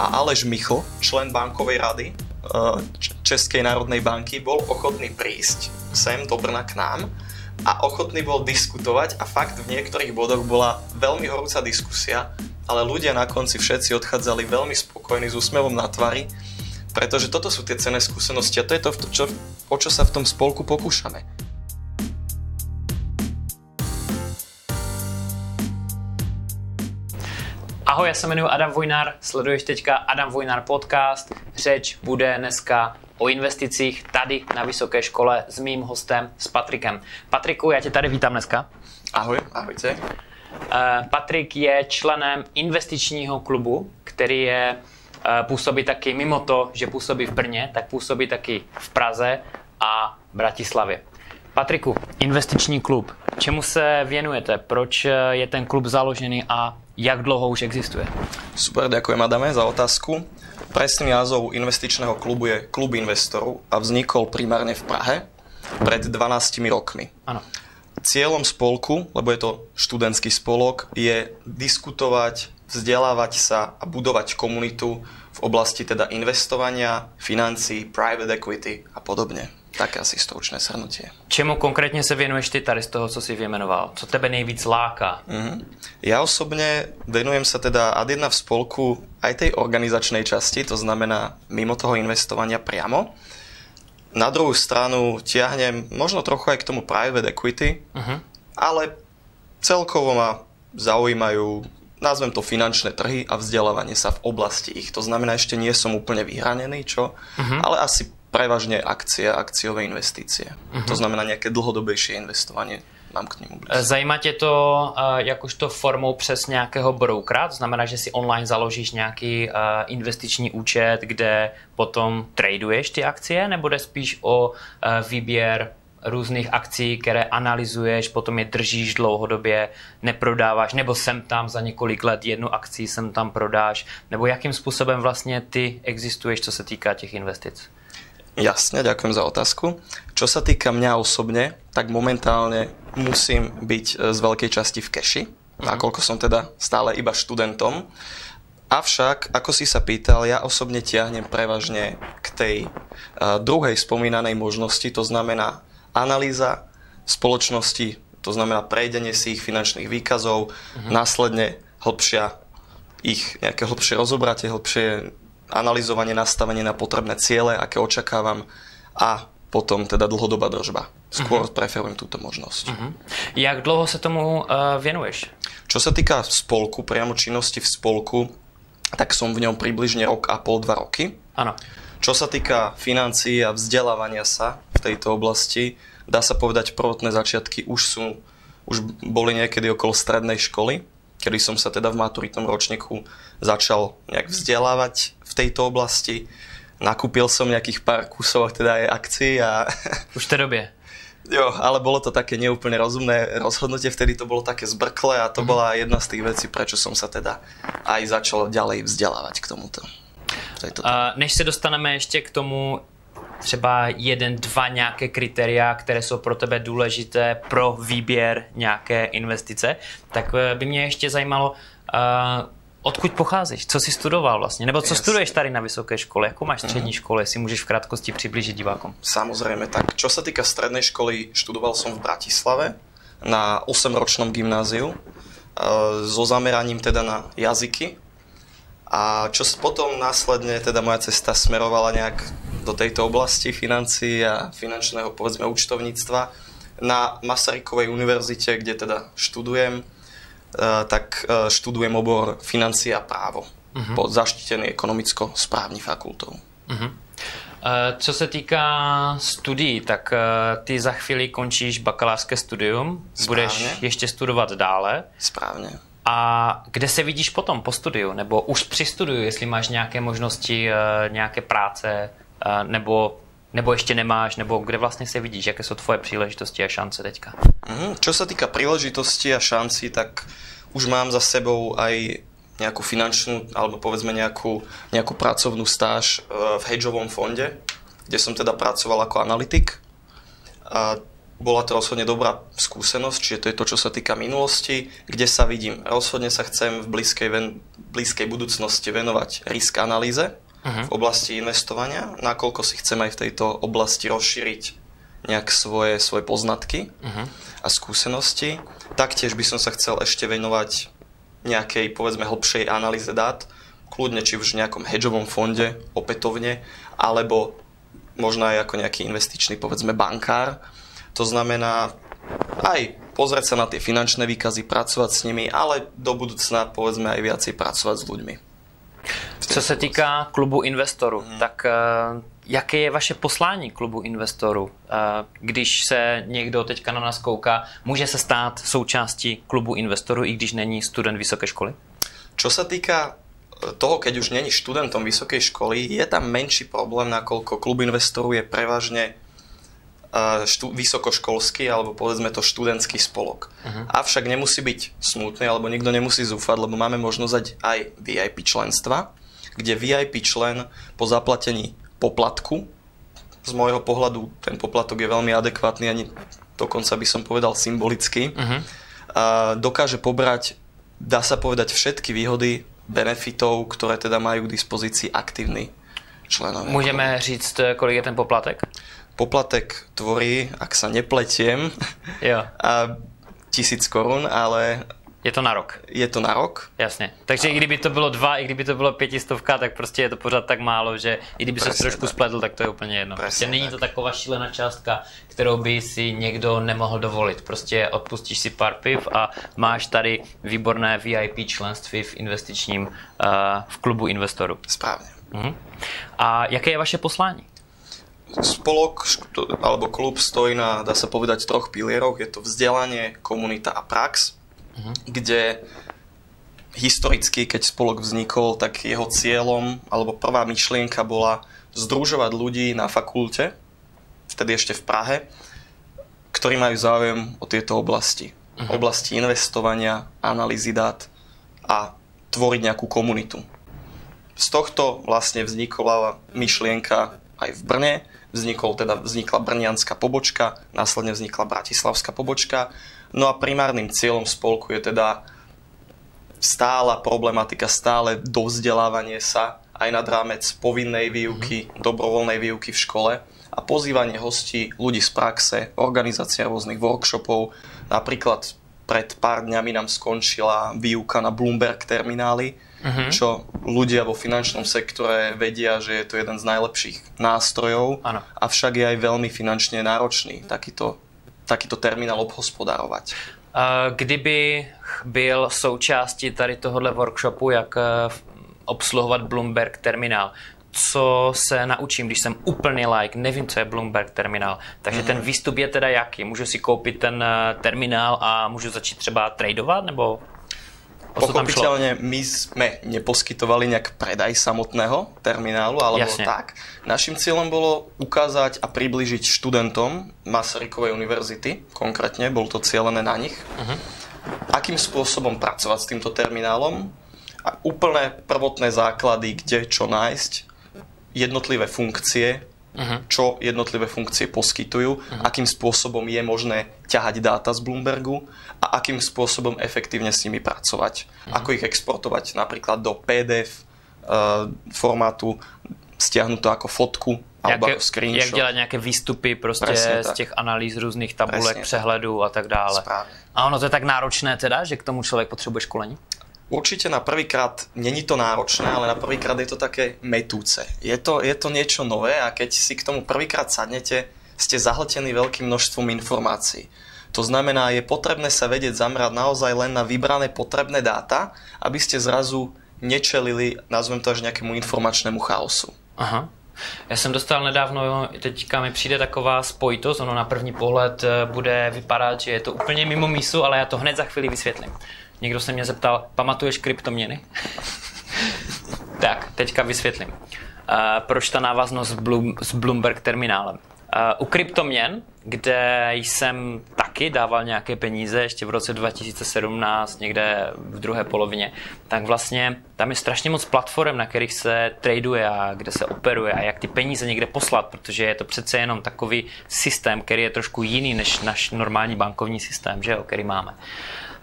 a Aleš Michl, člen bankovej rady e, Českej národnej banky, bol ochotný prísť sem do Brna k nám a ochotný bol diskutovať a fakt v niektorých bodoch bola veľmi horúca diskusia, ale ľudia na konci všetci odchádzali veľmi spokojní s úsmevom na tvári, pretože toto sú tie cenné skúsenosti a to je to, čo, o čo sa v tom spolku pokúšame. Ahoj, já se jmenuji Adam Vojnár, sleduješ teďka Adam Vojnár podcast. Řeč bude dneska o investicích tady na vysoké škole s mým hostem, s Patrikem. Patriku, já tě tady vítám dneska. Ahoj, ahojte. Uh, Patrik je členem investičního klubu, který je uh, působí taky mimo to, že působí v Brně, tak působí taky v Praze a Bratislavě. Patriku, investiční klub. Čemu se věnujete? Proč je ten klub založený a jak dlouho už existuje? Super, ďakujem Adame za otázku. Presným názov investičného klubu je Klub investorov a vznikol primárne v Prahe pred 12 rokmi. Ano. Cieľom spolku, lebo je to študentský spolok, je diskutovať, vzdelávať sa a budovať komunitu v oblasti teda investovania, financií, private equity a podobne. Tak asi stručné shrnutie. Čemu konkrétně se věnuješ ty tady z toho, co si vyjmenoval? Co tebe nejvíc láka? Mm-hmm. Ja osobne venujem sa teda ad jedna v spolku aj tej organizačnej časti, to znamená mimo toho investovania priamo. Na druhú stranu tiahnem možno trochu aj k tomu private equity, uh-huh. ale celkovo ma zaujímajú nazvem to finančné trhy a vzdelávanie sa v oblasti ich. To znamená, ešte nie som úplne vyhranený, čo? Uh-huh. Ale asi prevažne akcie, akciové investície. Uh-huh. To znamená nejaké dlhodobejšie investovanie. Mám k němu blízko. Zajímá tě to uh, jakožto formou přes nějakého brokera? To znamená, že si online založíš nějaký uh, investiční účet, kde potom traduješ ty akcie, nebo jde spíš o výběr různých akcí, které analyzuješ, potom je držíš dlouhodobě, neprodáváš, nebo sem tam za několik let jednu akci sem tam prodáš, nebo jakým způsobem vlastně ty existuješ, co se týká těch investic? Jasne, ďakujem za otázku. Čo sa týka mňa osobne, tak momentálne musím byť e, z veľkej časti v keši, mm-hmm. nakoľko som teda stále iba študentom. Avšak, ako si sa pýtal, ja osobne tiahnem prevažne k tej uh, druhej spomínanej možnosti, to znamená analýza spoločnosti, to znamená prejdenie si ich finančných výkazov, mm-hmm. následne hĺbšia ich nejaké hĺbšie rozobratie, hĺbšie analyzovanie, nastavenie na potrebné ciele, aké očakávam a potom teda dlhodobá držba. Skôr uh-huh. preferujem túto možnosť. Uh-huh. Jak dlouho sa tomu uh, venuješ? Čo sa týka spolku, priamo činnosti v spolku, tak som v ňom približne rok a pol, dva roky. Áno. Čo sa týka financií a vzdelávania sa v tejto oblasti, dá sa povedať, prvotné začiatky už sú, už boli niekedy okolo strednej školy, kedy som sa teda v maturitnom ročníku začal nejak vzdelávať v tejto oblasti. Nakúpil som nejakých pár kusov teda aj akcií a... Už v tej dobie? Jo, ale bolo to také neúplne rozumné rozhodnutie, vtedy to bolo také zbrklé a to mm-hmm. bola jedna z tých vecí, prečo som sa teda aj začal ďalej vzdelávať k tomuto. Uh, než se dostaneme ještě k tomu, třeba jeden, dva nějaké kritéria, které jsou pro tebe důležité pro výběr nějaké investice, tak eh, by mě ještě zajímalo, uh, odkud pocházíš, co jsi studoval vlastně, nebo co Jasne. studuješ tady na vysoké škole, jakou máš střední uh-huh. školu, jestli můžeš v krátkosti přiblížit divákom. Samozrejme, tak čo sa týka strednej školy, študoval som v Bratislave na 8-ročnom gymnáziu so zameraním teda na jazyky a čo potom následne teda moja cesta smerovala nejak do tejto oblasti financií a finančného povedzme účtovníctva na Masarykovej univerzite, kde teda študujem, e, tak e, študujem obor financie a právo uh-huh. pod zaštitený ekonomicko-správní fakultou. Uh-huh. Co se týká studií, tak ty za chvíli končíš bakalářské studium, Správně. budeš ještě studovat dále. Správně. A kde se vidíš potom po studiu, nebo už při studiu, jestli máš nějaké možnosti, nějaké práce, nebo, nebo ještě nemáš, nebo kde vlastně se vidíš, jaké jsou tvoje příležitosti a šance teďka? Mm, čo sa týka príležitosti a šanci, tak už mám za sebou aj nejakú finančnú, alebo povedzme nejakú, nejakú pracovnú stáž e, v hedžovom fonde, kde som teda pracoval ako analytik. A bola to rozhodne dobrá skúsenosť, čiže to je to, čo sa týka minulosti, kde sa vidím. Rozhodne sa chcem v blízkej ven- blízkej budúcnosti venovať risk analýze uh-huh. v oblasti investovania, nakoľko si chcem aj v tejto oblasti rozšíriť nejak svoje, svoje poznatky uh-huh. a skúsenosti. Taktiež by som sa chcel ešte venovať nejakej, povedzme, hlbšej analýze dát, kľudne či už v nejakom hedžovom fonde opätovne, alebo možno aj ako nejaký investičný, povedzme, bankár. To znamená aj pozrieť sa na tie finančné výkazy, pracovať s nimi, ale do budúcna, povedzme, aj viacej pracovať s ľuďmi. Co se týká klubu investorů, hmm. tak uh, jaké je vaše poslání klubu investorů? Uh, když se někdo teďka na nás kouká, může se stát součástí klubu investorů, i když není student vysoké školy? Čo sa týka eh, toho, keď už není študentom vysokej školy, je tam menší problém, nakoľko klub investorov je prevažne štú, vysokoškolský alebo povedzme to študentský spolok. Uh-huh. Avšak nemusí byť smutný alebo nikto nemusí zúfať, lebo máme možnosť aj VIP členstva, kde VIP člen po zaplatení poplatku, z môjho pohľadu ten poplatok je veľmi adekvátny, ani dokonca by som povedal symbolický, uh-huh. a dokáže pobrať, dá sa povedať, všetky výhody benefitov, ktoré teda majú k dispozícii aktívni členovia. Můžeme říct, kolik je ten poplatek? Poplatek tvorí, ak sa nepletiem, jo. a tisíc korun, ale je to na rok. Je to na rok. Jasně. Takže a... i kdyby to bylo dva, i kdyby to bylo pětistovka, tak prostě je to pořád tak málo, že i kdyby se trošku tak. spletl, tak to je úplně jedno. Presne prostě není tak. to taková šílená částka, kterou by si někdo nemohl dovolit. Prostě odpustíš si pár piv a máš tady výborné VIP členství v investičním, uh, v klubu investorů. Správně. Uh-huh. A jaké je vaše poslání? Spolok alebo klub stojí na, dá sa povedať, troch pilieroch. Je to vzdelanie, komunita a prax, uh-huh. kde historicky, keď spolok vznikol, tak jeho cieľom, alebo prvá myšlienka bola združovať ľudí na fakulte, vtedy ešte v Prahe, ktorí majú záujem o tieto oblasti. Uh-huh. Oblasti investovania, analýzy dát a tvoriť nejakú komunitu. Z tohto vlastne vznikla myšlienka aj v Brne, vznikol, teda vznikla brnianská pobočka, následne vznikla bratislavská pobočka. No a primárnym cieľom spolku je teda stála problematika, stále dovzdelávanie sa aj nad rámec povinnej výuky, mm-hmm. dobrovoľnej výuky v škole a pozývanie hostí, ľudí z praxe, organizácia rôznych workshopov. Napríklad pred pár dňami nám skončila výuka na Bloomberg termináli, uh-huh. čo ľudia vo finančnom sektore vedia, že je to jeden z najlepších nástrojov, ano. avšak je aj veľmi finančne náročný takýto, takýto terminál obhospodárovať. Kdyby byl součástí tady tohohle workshopu, jak e, obsluhovat Bloomberg terminál, co se naučím, když jsem úplný like, nevím, co je Bloomberg terminál. Takže mm-hmm. ten výstup je teda jaký? Můžu si koupit ten e, terminál a můžu začít třeba tradovat, nebo Pochopiteľne my sme neposkytovali nejak predaj samotného terminálu alebo Jasne. tak. Našim cieľom bolo ukázať a približiť študentom Masarykovej univerzity, konkrétne, bol to cieľené na nich, uh-huh. akým spôsobom pracovať s týmto terminálom a úplné prvotné základy, kde čo nájsť, jednotlivé funkcie, uh-huh. čo jednotlivé funkcie poskytujú, uh-huh. akým spôsobom je možné ťahať dáta z Bloombergu a akým spôsobom efektívne s nimi pracovať. Uh-huh. Ako ich exportovať napríklad do PDF uh, formátu, stiahnuť to ako fotku alebo jaké, ako screenshot. Jak dělat nějaké výstupy prostě Presne z tak. těch analýz různých tabulek, Presne přehledů a tak dále. Správne. A ono to je tak náročné teda, že k tomu člověk potřebuje školení? Určite na prvýkrát není to náročné, ale na prvýkrát je to také metúce. Je to, je to niečo nové a keď si k tomu prvýkrát sadnete, ste zahltení veľkým množstvom informácií. To znamená, je potrebné sa vedieť zamerať naozaj len na vybrané potrebné dáta, aby ste zrazu nečelili, nazvem to až nejakému informačnému chaosu. Aha. Já jsem dostal nedávno, teďka mi přijde taková spojitost, ono na první pohled eh, bude vypadat, že je to úplně mimo mísu, ale já to hned za chvíli vysvětlím. Někdo se mě zeptal, pamatuješ kryptoměny? tak, teďka vysvětlím. Uh, proč ta návaznost s, Bloom, s Bloomberg terminálem? Uh, u kryptoměn kde jsem taky dával nějaké peníze ještě v roce 2017, někde v druhé polovině, tak vlastně tam je strašně moc platform, na kterých se traduje a kde se operuje a jak ty peníze někde poslat, protože je to přece jenom takový systém, který je trošku jiný než náš normální bankovní systém, že jo, který máme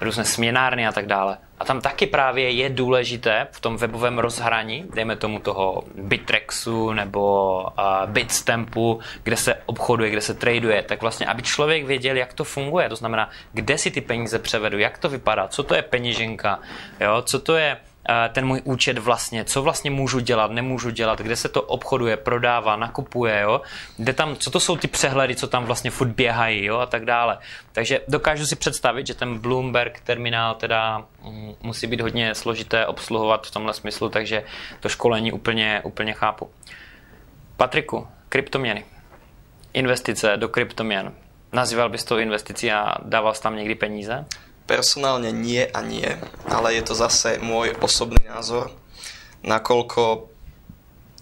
různé směnárny a tak dále. A tam taky právě je důležité v tom webovém rozhraní, dejme tomu toho Bitrexu nebo uh, Bitstampu, kde se obchoduje, kde se traduje, tak vlastně, aby člověk věděl, jak to funguje, to znamená, kde si ty peníze převedu, jak to vypadá, co to je peněženka, jo, co to je ten můj účet vlastně, co vlastně můžu dělat, nemůžu dělat, kde se to obchoduje, prodává, nakupuje, jo? Kde tam, co to jsou ty přehledy, co tam vlastně furt běhají, jo? a tak dále. Takže dokážu si představit, že ten Bloomberg terminál teda mm, musí být hodně složité obsluhovat v tomhle smyslu, takže to školení úplně, úplně chápu. Patriku, kryptoměny. Investice do kryptoměn. Nazýval bys to investicí a dával jsi tam někdy peníze? Personálne nie a nie, ale je to zase môj osobný názor, nakoľko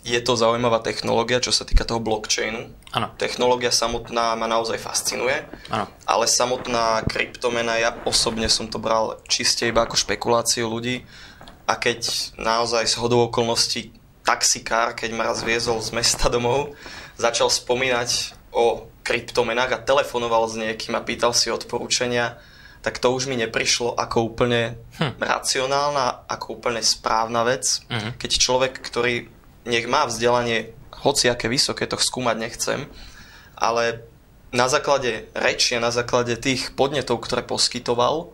je to zaujímavá technológia, čo sa týka toho blockchainu. Ano. Technológia samotná ma naozaj fascinuje, ano. ale samotná kryptomena, ja osobne som to bral čiste iba ako špekuláciu ľudí a keď naozaj z hodou okolností taxikár, keď ma raz viezol z mesta domov, začal spomínať o kryptomenách a telefonoval s niekým a pýtal si odporúčania, tak to už mi neprišlo ako úplne hm. racionálna, ako úplne správna vec. Uh-huh. Keď človek, ktorý nech má vzdelanie hoci aké vysoké, to skúmať nechcem, ale na základe reči a na základe tých podnetov, ktoré poskytoval,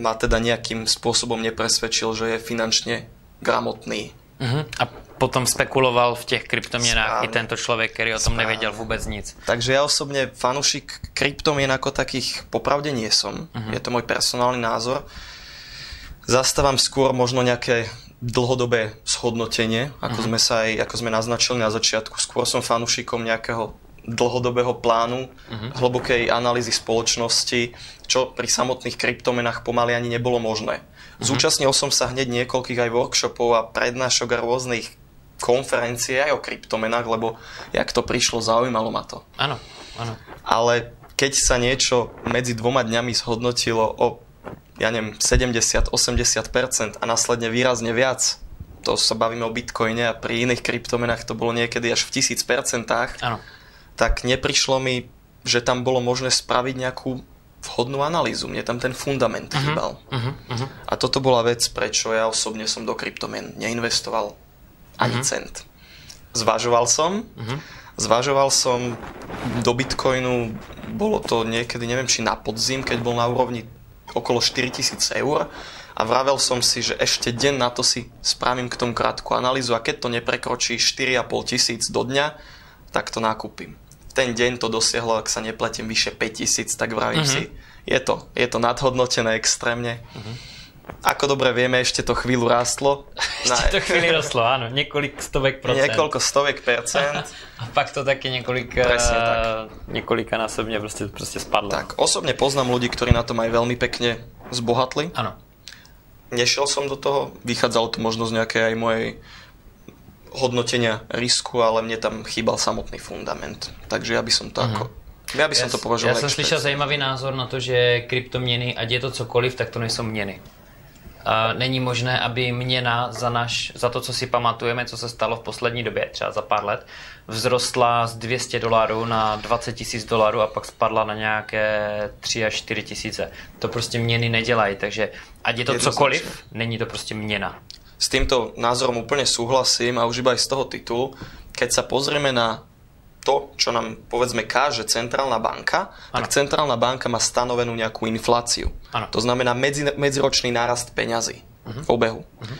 ma teda nejakým spôsobom nepresvedčil, že je finančne gramotný. Uh-huh. A potom spekuloval v těch kryptoměnách i tento člověk, který o tom Správne. nevěděl vůbec nic. Takže ja osobne fanúšik kryptomien ako takých popravde nie som. Uh-huh. Je to môj personálny názor. Zastávam skôr možno nejaké dlhodobé shodnotenie, ako uh-huh. sme sa aj, ako sme naznačili na začiatku. Skôr som fanúšikom nejakého dlhodobého plánu, uh-huh. hlbokej analýzy spoločnosti, čo pri samotných kryptomenách pomaly ani nebolo možné. Uh-huh. Zúčastnil som sa hneď niekoľkých aj workshopov a prednášok a rôznych konferencie aj o kryptomenách, lebo jak to prišlo, zaujímalo ma to. Áno, áno. Ale keď sa niečo medzi dvoma dňami zhodnotilo o, ja neviem, 70-80% a následne výrazne viac, to sa bavíme o bitcoine a pri iných kryptomenách to bolo niekedy až v 1000%, áno. tak neprišlo mi, že tam bolo možné spraviť nejakú vhodnú analýzu. Mne tam ten fundament uh-huh, chýbal. Uh-huh, uh-huh. A toto bola vec, prečo ja osobne som do kryptomien neinvestoval ani uh-huh. cent. Zvažoval som, uh-huh. zvažoval som do Bitcoinu, bolo to niekedy, neviem či na podzim, keď bol na úrovni okolo 4000 eur a vravel som si, že ešte deň na to si spravím k tomu krátku analýzu a keď to neprekročí 4,5 tisíc do dňa, tak to nakúpim. Ten deň to dosiahlo, ak sa nepletím, vyše 5000, tak vravím uh-huh. si, je to, je to nadhodnotené extrémne. Uh-huh ako dobre vieme, ešte to chvíľu rástlo. Ešte to chvíľu rastlo, áno, niekoľko stovek procent. Niekoľko stovek percent. A pak to také niekoľko, Presne tak. niekoľka násobne proste, proste spadlo. Tak, osobne poznám ľudí, ktorí na tom aj veľmi pekne zbohatli. Áno. Nešiel som do toho, vychádzalo to možno z nejakej aj mojej hodnotenia risku, ale mne tam chýbal samotný fundament. Takže ja by som to uh-huh. ako ja by som to považoval. Já jsem slyšel zajímavý názor na to, že kryptoměny, ať je to cokoliv, tak to nejsou měny není možné, aby měna za, naš, za to, co si pamatujeme, co se stalo v poslední době, třeba za pár let, vzrostla z 200 dolarů na 20 tisíc dolarů a pak spadla na nějaké 3 až 4 tisíce. To prostě měny nedělají, takže ať je to cokoliv, není to prostě měna. S týmto názorom úplne súhlasím a už iba aj z toho titulu, keď sa pozrieme na to, čo nám povedzme káže centrálna banka, ano. tak centrálna banka má stanovenú nejakú infláciu. Ano. To znamená medzi, medziročný nárast peňazí uh-huh. v obehu. Uh-huh.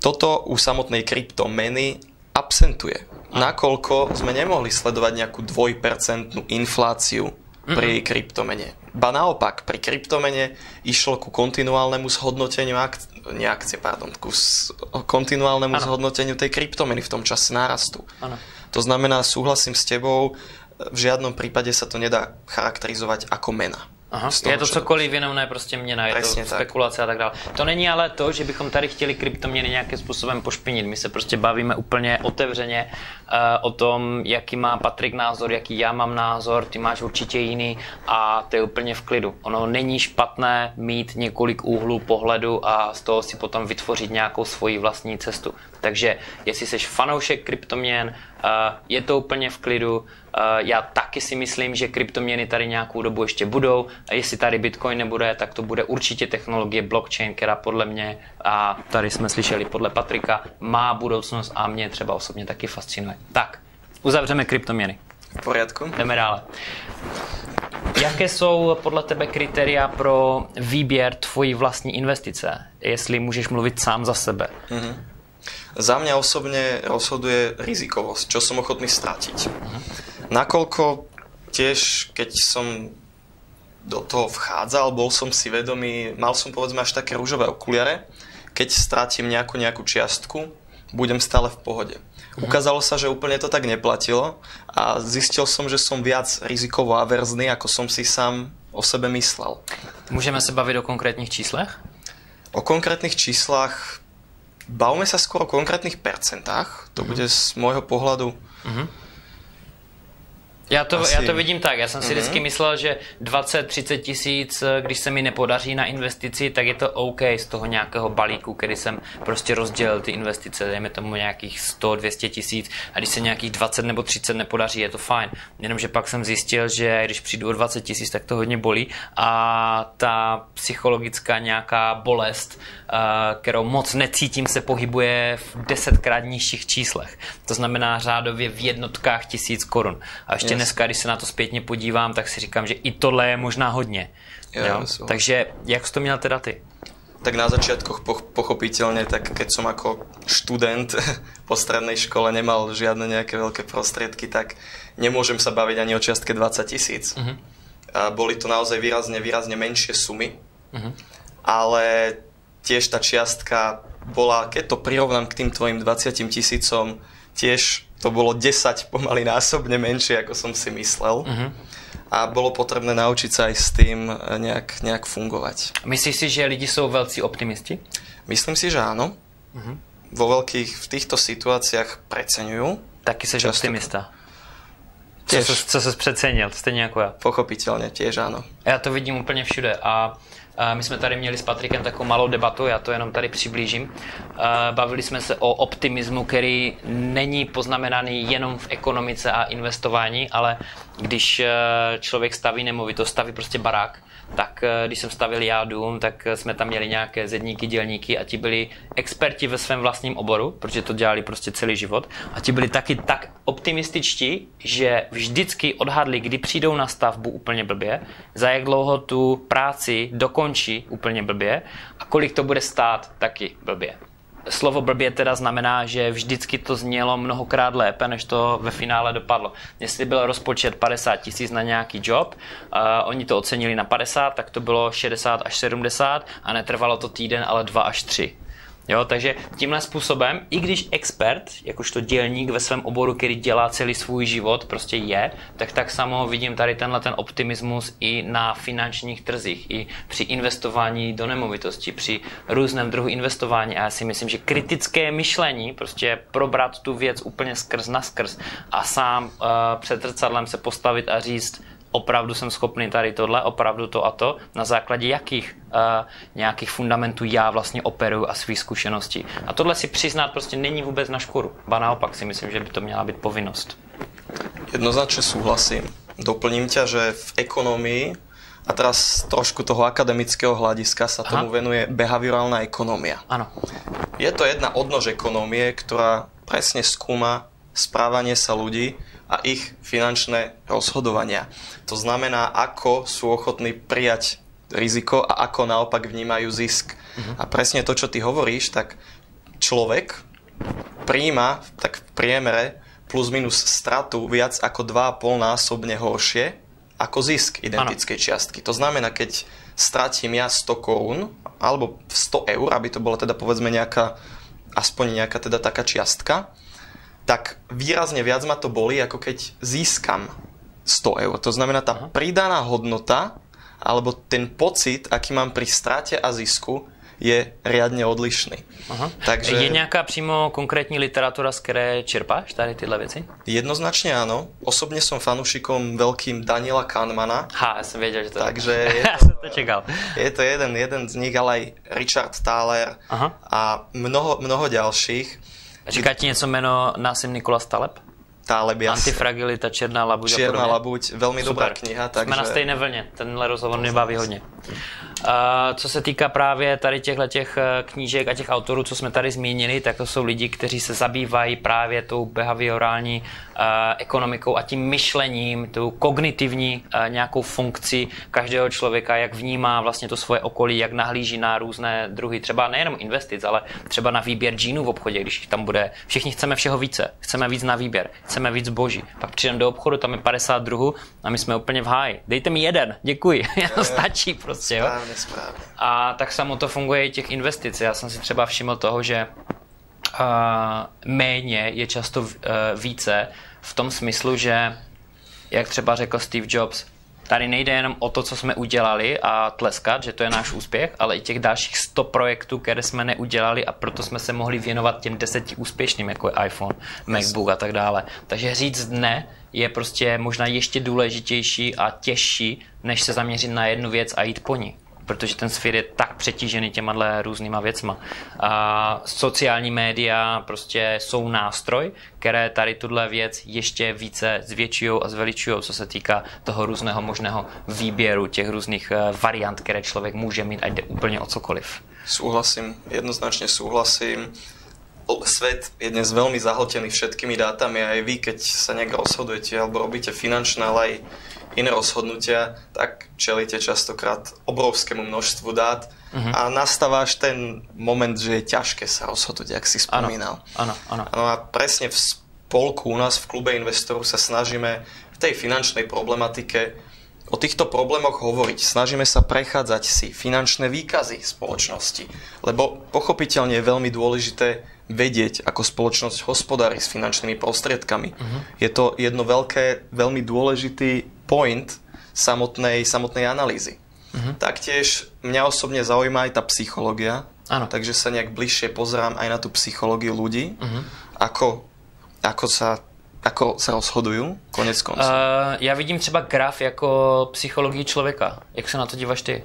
Toto u samotnej kryptomeny absentuje. Ano. Nakoľko sme nemohli sledovať nejakú dvojpercentnú infláciu uh-huh. pri kryptomene. Ba naopak, pri kryptomene išlo ku kontinuálnemu zhodnoteniu ak- nie akcie, pardon, ku s- kontinuálnemu ano. zhodnoteniu tej kryptomeny v tom čase nárastu. Ano. To znamená, súhlasím s tebou, v žiadnom prípade sa to nedá charakterizovať ako mena. Aha, toho, je to cokoliv jenom ne prostě měna, je Přesně to tak. spekulace a tak dále. To není ale to, že bychom tady chtěli kryptoměny nějakým způsobem pošpinit. My se prostě bavíme úplně otevřeně uh, o tom, jaký má Patrik názor, jaký já mám názor, ty máš určitě jiný a to je úplně v klidu. Ono není špatné mít několik úhlů pohledu a z toho si potom vytvořit nějakou svoji vlastní cestu. Takže jestli jsi fanoušek kryptoměn, uh, je to úplně v klidu. Uh, já taky si myslím, že kryptoměny tady nějakou dobu ještě budou. A jestli tady Bitcoin nebude, tak to bude určitě technologie blockchain, která podle mě, a tady jsme slyšeli podle Patrika, má budoucnost a mě třeba osobně taky fascinuje. Tak, uzavřeme kryptoměny. V poriadku? Jdeme dále. Jaké jsou podle tebe kritéria pro výběr tvojí vlastní investice? Jestli můžeš mluvit sám za sebe. Za mňa osobne rozhoduje rizikovosť, čo som ochotný stratiť. Nakoľko tiež, keď som do toho vchádzal, bol som si vedomý, mal som povedzme až také rúžové okuliare, keď stratím nejakú nejakú čiastku, budem stále v pohode. Ukázalo sa, že úplne to tak neplatilo a zistil som, že som viac rizikovo averzný, ako som si sám o sebe myslel. Můžeme se bavit o konkrétních číslech? O konkrétnych číslach bavme sa skôr o konkrétnych percentách. To bude z môjho pohľadu Já to, Asi- já to vidím tak. Já jsem si vždycky myslel, že 20-30 tisíc, eh, když se mi nepodaří na investici, tak je to OK z toho nějakého balíku, který jsem prostě rozdělil ty investice, dejme tomu nějakých 100-200 tisíc a když se nějakých 20 nebo 30 nepodaří, je to fajn. Jenomže pak jsem zjistil, že když přijdu o 20 tisíc, tak to hodně bolí a ta psychologická nějaká bolest, eh, kterou moc necítím, se pohybuje v desetkrát nižších číslech. To znamená řádově v jednotkách tisíc korun. A ještě. Dneska, když se na to zpětně podívám, tak si říkám, že i tohle je možná hodně. Jo, Jo? Takže jak jsi to měl teda ty? Tak na začiatkoch po- pochopiteľne, tak keď som ako študent po strednej škole nemal žiadne nejaké veľké prostriedky, tak nemôžem sa baviť ani o čiastke 20 tisíc. Mhm. A boli to naozaj výrazne, výrazne menšie sumy, ale tiež tá čiastka bola, keď to prirovnám k tým tvojim 20 tisícom, tiež to bolo 10 pomaly násobne menšie, ako som si myslel. A bolo potrebné naučiť sa aj s tým e, nejak, nejak fungovať. Myslíš si, že lidi jsou velcí optimisti? Myslím si, že áno. Vo veľkých, v týchto situáciách preceňujú. Taky jsi Často- optimista. Co Tiež. ses, co ses přecenil, stejně jako já. Pochopiteľne, tiež áno. Já to vidím úplně všude a my jsme tady měli s Patrikem takovou malou debatu, já to jenom tady přiblížím. Bavili jsme se o optimismu, který není poznamenaný jenom v ekonomice a investování, ale když eh, člověk staví nemovitost, staví prostě barák, tak eh, když jsem stavil já dům, tak eh, jsme tam měli nějaké zedníky, dělníky a ti byli experti ve svém vlastním oboru, protože to dělali prostě celý život a ti byli taky tak optimističtí, že vždycky odhadli, kdy přijdou na stavbu úplně blbě, za jak dlouho tu práci dokončí úplně blbě a kolik to bude stát taky blbě. Slovo blbě teda znamená, že vždycky to znělo mnohokrát lépe, než to ve finále dopadlo. Jestli byl rozpočet 50 tisíc na nějaký job, uh, oni to ocenili na 50, tak to bylo 60 až 70 a netrvalo to týden, ale 2 až 3. Jo, takže tímhle způsobem, i když expert, jakožto dělník ve svém oboru, který dělá celý svůj život, prostě je, tak tak samo vidím tady tenhle ten optimismus i na finančních trzích, i při investování do nemovitosti, při různém druhu investování. A já si myslím, že kritické myšlení, prostě probrat tu věc úplně skrz na skrz a sám uh, před zrcadlem se postavit a říct, opravdu jsem schopný tady tohle, opravdu to a to, na základě jakých uh, nějakých fundamentů já vlastně operuju a svých zkušeností. A tohle si přiznat prostě není vůbec na škodu. Ba naopak si myslím, že by to měla být povinnost. Jednoznačne súhlasím. Doplním ťa, že v ekonomii a teraz trošku toho akademického hľadiska sa tomu Aha. venuje behaviorálna ekonomia. Ano. Je to jedna odnož ekonomie, ktorá presne skúma správanie sa ľudí a ich finančné rozhodovania. To znamená, ako sú ochotní prijať riziko a ako naopak vnímajú zisk. A presne to, čo ty hovoríš, tak človek príjma tak v priemere plus minus stratu viac ako 2,5 násobne horšie ako zisk identickej čiastky. To znamená, keď stratím ja 100 korún alebo 100 eur, aby to bola teda povedzme nejaká aspoň nejaká teda taká čiastka, tak výrazne viac ma to boli, ako keď získam 100 eur. To znamená, tá pridaná hodnota alebo ten pocit, aký mám pri strate a zisku, je riadne odlišný. Aha. Takže... Je nějaká přímo konkrétní literatura, z které čerpáš tady tyhle věci? Jednoznačne áno. Osobne som fanúšikom veľkým Daniela Kahnemana. Ha, ja som vedel, že to Takže je to, to čekal. Je to jeden, jeden z nich, ale aj Richard Thaler Aha. a mnoho, mnoho ďalších. Říká ti něco jméno Násim Nikolas Taleb? Taleb, jasne. Antifragilita, Černá labuť Černá labuť, veľmi Super. dobrá kniha. Takže... Jsme na stejné vlně, tenhle rozhovor mě baví hodně. Co se týká právě tady těchto těch eh, knížek a těch autorů, co jsme tady zmínili, tak to jsou lidi, kteří se zabývají právě tou behaviorální uh, ekonomikou a tím myšlením, tou kognitivní uh, nějakou funkci každého člověka, jak vnímá vlastně to svoje okolí, jak nahlíží na různé druhy, třeba nejenom investic, ale třeba na výběr džínů v obchodě, když tam bude, všichni chceme všeho více, chceme víc na výběr, chceme víc boží. Pak přijdeme do obchodu, tam je 50 druhů a my jsme úplně v háji. Dejte mi jeden, děkuji, stačí prostě. Jo? správně. A tak samo to funguje i těch investic. Já jsem si třeba všiml toho, že uh, méně je často uh, více v tom smyslu, že jak třeba řekl Steve Jobs, tady nejde jenom o to, co jsme udělali a tleskat, že to je náš úspěch, ale i těch dalších 100 projektů, které jsme neudělali a proto jsme se mohli věnovat těm deseti úspěšným, jako je iPhone, MacBook a tak dále. Takže říct ne je prostě možná ještě důležitější a těžší, než se zaměřit na jednu věc a jít po ní protože ten svět je tak přetížený těma různýma věcma. A sociální média prostě jsou nástroj, které tady tuhle věc ještě více zvětšují a zveličují, co se týká toho různého možného výběru, těch různých eh, variant, které člověk může mít, ať jde úplně o cokoliv. Súhlasím, jednoznačne súhlasím. Svet je dnes veľmi zahltený všetkými dátami a aj vy, keď sa nejak rozhodujete alebo robíte finančné, ale aj iné rozhodnutia, tak čelíte častokrát obrovskému množstvu dát uh-huh. a nastávaš ten moment, že je ťažké sa rozhodnúť, ak si spomínal. Áno, áno. No a presne v spolku u nás v klube investorov sa snažíme v tej finančnej problematike o týchto problémoch hovoriť. Snažíme sa prechádzať si finančné výkazy spoločnosti, lebo pochopiteľne je veľmi dôležité vedieť, ako spoločnosť hospodári s finančnými prostriedkami. Uh-huh. Je to jedno veľké, veľmi dôležitý point samotnej, samotnej analýzy. Uh-huh. Taktiež mňa osobne zaujíma aj tá psychológia, ano. takže sa nejak bližšie pozerám aj na tú psychológiu ľudí, uh-huh. ako, ako sa ako sa rozhodujú, konec konců? Uh, já vidím třeba graf jako psychologii člověka. Jak se na to díváš ty?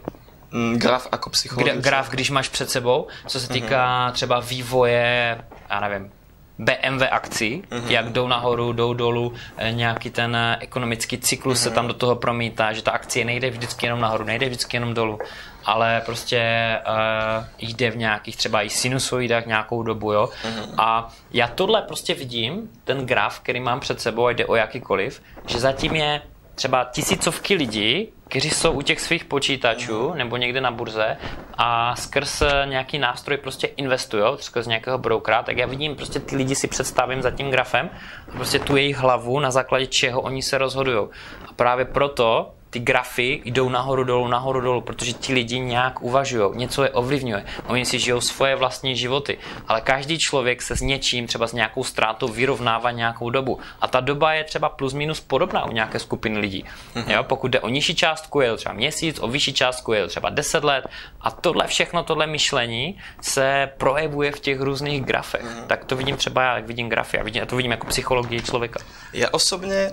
Mm, graf jako psychologii Graf, když máš před sebou, co se týká uh-huh. třeba vývoje, já nevím, BMW akcí, mm-hmm. jak jdou nahoru, jdou dolů, eh, nějaký ten eh, ekonomický cyklus mm-hmm. se tam mhm. do toho promítá, že ta akcie nejde vždycky jenom nahoru, nejde vždycky jenom dolů, ale prostě uh, jde v nějakých třeba i sinusoidách nějakou dobu, jo. Mm-hmm. A já tohle prostě vidím, ten graf, který mám před sebou, a jde o jakýkoliv, že zatím je třeba tisícovky lidí, kteří jsou u těch svých počítačů nebo někde na burze a skrz nějaký nástroj prostě investují, skrz nějakého brokera, tak já vidím, prostě ty lidi si představím za tím grafem prostě tu jejich hlavu, na základě čeho oni se rozhodují. A právě proto ty grafy jdou nahoru dolů, nahoru dolů, protože ti lidi nějak uvažují, něco je ovlivňuje. Oni si žijou svoje vlastní životy, ale každý člověk se s něčím, třeba s nějakou ztrátou, vyrovnává nějakou dobu. A ta doba je třeba plus minus podobná u nějaké skupiny lidí. Mm-hmm. Jo, pokud jde o nižší částku, je to třeba měsíc, o vyšší částku je to třeba 10 let. A tohle všechno, tohle myšlení se projevuje v těch různých grafech. Mm-hmm. Tak to vidím třeba já, jak vidím grafy. Já, vidím, já to vidím jako psychologii člověka. Já osobně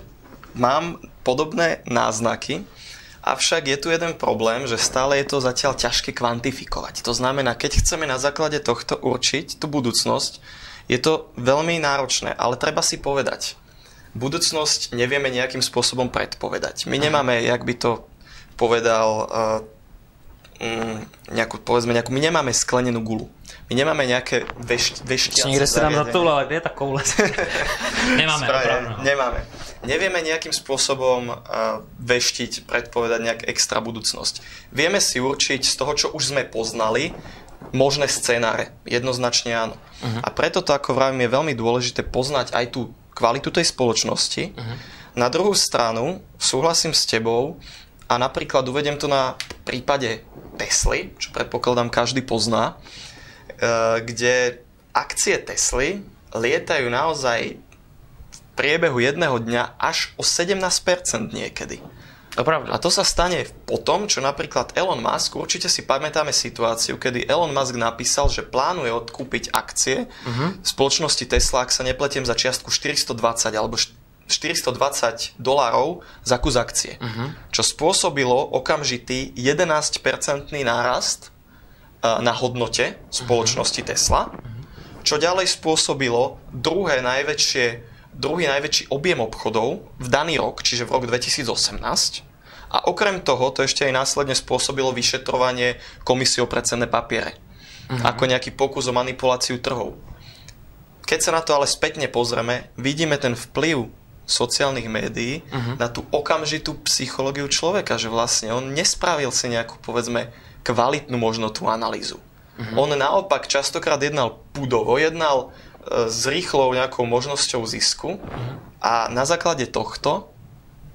mám podobné náznaky, avšak je tu jeden problém, že stále je to zatiaľ ťažké kvantifikovať. To znamená, keď chceme na základe tohto určiť tú budúcnosť, je to veľmi náročné, ale treba si povedať, budúcnosť nevieme nejakým spôsobom predpovedať. My nemáme, jak by to povedal uh, nejakú, povedzme nejakú, my nemáme sklenenú gulu. My nemáme nejaké veš, veštiace Niekde si nám to, ale kde je tá koule? nemáme, Nemáme nevieme nejakým spôsobom veštiť, predpovedať nejak extra budúcnosť. Vieme si určiť z toho, čo už sme poznali, možné scenáre. Jednoznačne áno. Uh-huh. A preto to, ako vravím, je veľmi dôležité poznať aj tú kvalitu tej spoločnosti. Uh-huh. Na druhú stranu súhlasím s tebou a napríklad uvedem to na prípade Tesly, čo predpokladám každý pozná, e, kde akcie Tesly lietajú naozaj priebehu jedného dňa až o 17% niekedy. A to sa stane potom, čo napríklad Elon Musk, určite si pamätáme situáciu, kedy Elon Musk napísal, že plánuje odkúpiť akcie uh-huh. spoločnosti Tesla, ak sa nepletiem, za čiastku 420 alebo 420 dolárov za kus akcie. Uh-huh. Čo spôsobilo okamžitý 11-percentný nárast uh, na hodnote spoločnosti uh-huh. Tesla, čo ďalej spôsobilo druhé najväčšie druhý najväčší objem obchodov v daný rok, čiže v rok 2018. A okrem toho to ešte aj následne spôsobilo vyšetrovanie komisiou pre cenné papiere. Uh-huh. Ako nejaký pokus o manipuláciu trhov. Keď sa na to ale spätne pozrieme, vidíme ten vplyv sociálnych médií uh-huh. na tú okamžitú psychológiu človeka, že vlastne on nespravil si nejakú, povedzme, kvalitnú možno tú analýzu. Uh-huh. On naopak častokrát jednal pudovo, jednal s rýchlou nejakou možnosťou zisku a na základe tohto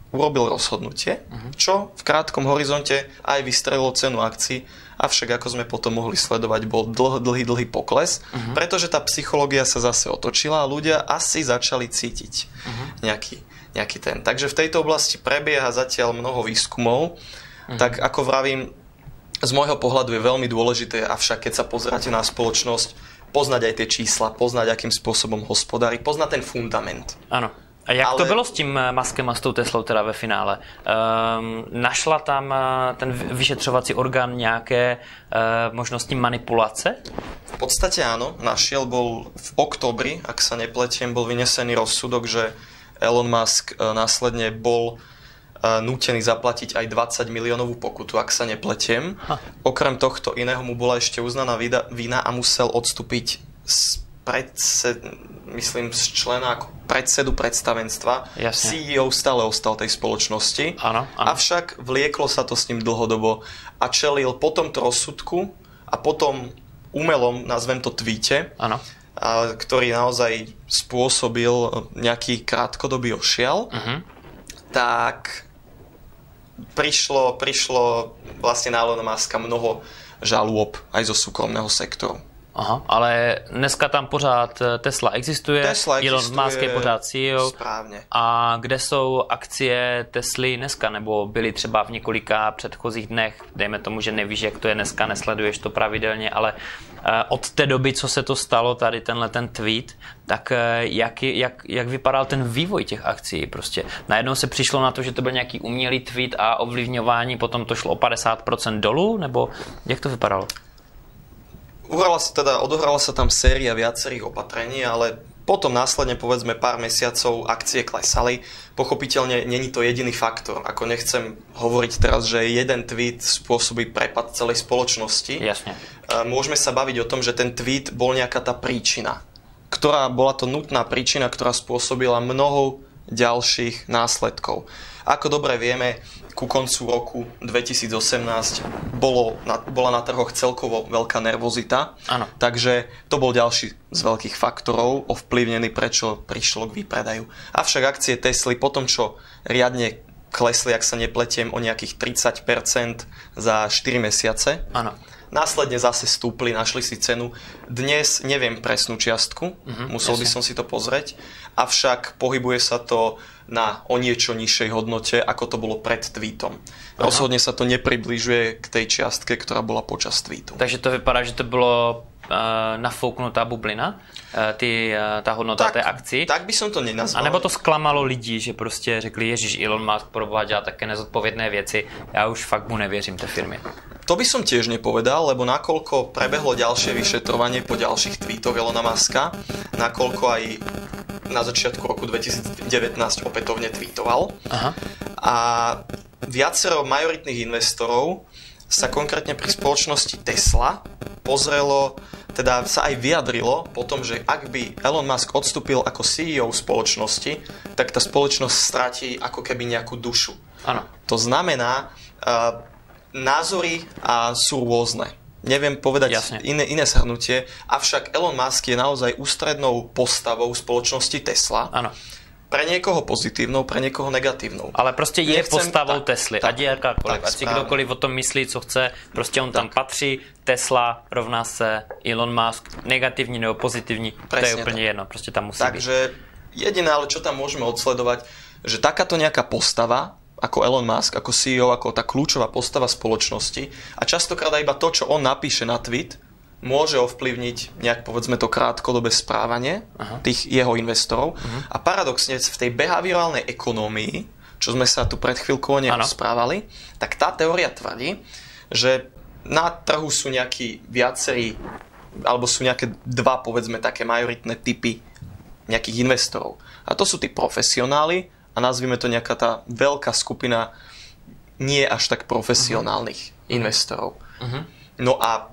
urobil rozhodnutie, čo v krátkom horizonte aj vystrelilo cenu akcií, avšak ako sme potom mohli sledovať, bol dlh, dlhý, dlhý pokles, uh-huh. pretože tá psychológia sa zase otočila a ľudia asi začali cítiť uh-huh. nejaký, nejaký ten. Takže v tejto oblasti prebieha zatiaľ mnoho výskumov, uh-huh. tak ako vravím, z môjho pohľadu je veľmi dôležité, avšak keď sa pozráte na spoločnosť, poznať aj tie čísla, poznať, akým spôsobom hospodári, poznať ten fundament. Áno. A jak Ale... to bylo s tím eh, Maskem a s tou Teslou teda ve finále? Um, našla tam eh, ten vyšetřovací orgán nějaké uh, možnosti manipulace? V podstate áno, našiel bol v oktobri, ak sa nepletiem, bol vynesený rozsudok, že Elon Musk následne bol nútený zaplatiť aj 20 miliónovú pokutu, ak sa nepletiem. Ha. Okrem tohto iného mu bola ešte uznaná vina a musel odstúpiť z predsed, myslím, z člena ako predsedu predstavenstva. Jasne. CEO stále ostal tej spoločnosti. Ano, ano. Avšak vlieklo sa to s ním dlhodobo a čelil po tomto rozsudku a potom umelom, nazvem to tweete, ano. A, ktorý naozaj spôsobil nejaký krátkodobý ošial, uh-huh. tak prišlo, prišlo vlastne na Elona Muska mnoho žalôb aj zo súkromného sektoru. Aha, ale dneska tam pořád eh, Tesla existuje, Tesla existuje Elon Musk je pořád CEO. Správně. A kde jsou akcie Tesly dneska, nebo byly třeba v několika předchozích dnech, dejme tomu, že nevíš, jak to je dneska, nesleduješ to pravidelně, ale eh, od té doby, co se to stalo, tady tenhle ten tweet, tak eh, jak, jak, jak vypadal ten vývoj těch akcí? Prostě najednou se přišlo na to, že to byl nějaký umělý tweet a ovlivňování, potom to šlo o 50% dolů, nebo jak to vypadalo? Uhrala sa teda, odohrala sa tam séria viacerých opatrení, ale potom následne povedzme pár mesiacov akcie klesali. Pochopiteľne není to jediný faktor. Ako nechcem hovoriť teraz, že jeden tweet spôsobí prepad celej spoločnosti. Jasne. Môžeme sa baviť o tom, že ten tweet bol nejaká tá príčina. Ktorá bola to nutná príčina, ktorá spôsobila mnoho ďalších následkov. Ako dobre vieme, ku koncu roku 2018 bolo na, bola na trhoch celkovo veľká nervozita. Ano. Takže to bol ďalší z veľkých faktorov ovplyvnený, prečo prišlo k výpredaju. Avšak akcie Tesly po tom, čo riadne klesli, ak sa nepletiem, o nejakých 30% za 4 mesiace. Ano. Následne zase stúpli, našli si cenu. Dnes neviem presnú čiastku, uh-huh, musel jasne. by som si to pozrieť, avšak pohybuje sa to na o niečo nižšej hodnote, ako to bolo pred tweetom. Aha. Rozhodne sa to nepribližuje k tej čiastke, ktorá bola počas tweetu. Takže to vypadá, že to bylo uh, nafouknutá bublina, uh, ty, uh, tá hodnota tak, té akci. Tak by som to nenazval. A nebo to sklamalo lidí, že prostě řekli, Ježíš, Elon Musk proboha dělá také nezodpovědné věci, já už fakt mu nevěřím té firmě. To by som tiež nepovedal, lebo nakoľko prebehlo ďalšie vyšetrovanie po ďalších tweetoch Elona Muska, nakoľko aj na začiatku roku 2019 opätovne tweetoval. Aha. A viacero majoritných investorov sa konkrétne pri spoločnosti Tesla pozrelo, teda sa aj vyjadrilo po tom, že ak by Elon Musk odstúpil ako CEO spoločnosti, tak tá spoločnosť stratí ako keby nejakú dušu. Ano. To znamená, uh, názory a sú rôzne. Neviem povedať iné, iné shrnutie, avšak Elon Musk je naozaj ústrednou postavou spoločnosti Tesla. Áno. Pre niekoho pozitívnou, pre niekoho negatívnou. Ale prostě je Nechcem, postavou tak, Tesly, tak, ať je jakákoliv, ať si kdokoliv o tom myslí, co chce, prostě on tak. tam patří, Tesla rovná se Elon Musk, negativní nebo pozitivní, Presne to je úplně tak. jedno, prostě tam musí Takže byť. jediné, ale čo tam môžeme odsledovať, že takáto nejaká postava ako Elon Musk, ako CEO, ako tá kľúčová postava spoločnosti a častokrát iba to, čo on napíše na tweet, môže ovplyvniť nejak povedzme to krátkodobé správanie Aha. tých jeho investorov. Uh-huh. A paradoxne v tej behaviorálnej ekonómii, čo sme sa tu pred chvíľkou o nej správali, tak tá teória tvrdí, že na trhu sú nejakí viacerí, alebo sú nejaké dva, povedzme, také majoritné typy nejakých investorov. A to sú tí profesionáli a nazvime to nejaká tá veľká skupina nie až tak profesionálnych uh-huh. investorov. Uh-huh. No a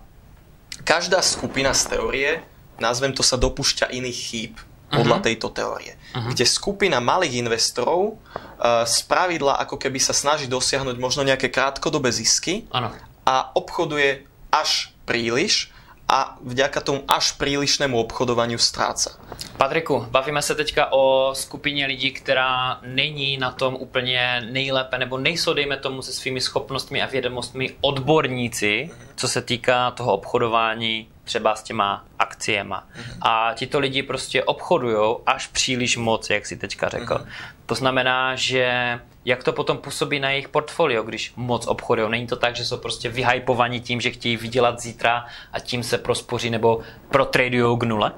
každá skupina z teórie, nazvem to sa, dopúšťa iných chýb podľa uh-huh. tejto teórie. Uh-huh. Kde skupina malých investorov uh, z pravidla ako keby sa snaží dosiahnuť možno nejaké krátkodobé zisky ano. a obchoduje až príliš a vďaka tomu až prílišnému obchodovaniu stráca. Patriku, bavíme se teďka o skupině lidí, která není na tom úplně nejlépe, nebo nejsou, dejme tomu, se svými schopnostmi a vědomostmi odborníci, co se týká toho obchodování třeba s těma akciema. A tito lidi prostě obchodují až příliš moc, jak si teďka řekl. To znamená, že jak to potom působí na jejich portfolio, když moc obchodují. Není to tak, že jsou prostě vyhypovaní tím, že chtějí vydělat zítra a tím se prospoří nebo protradují k nule?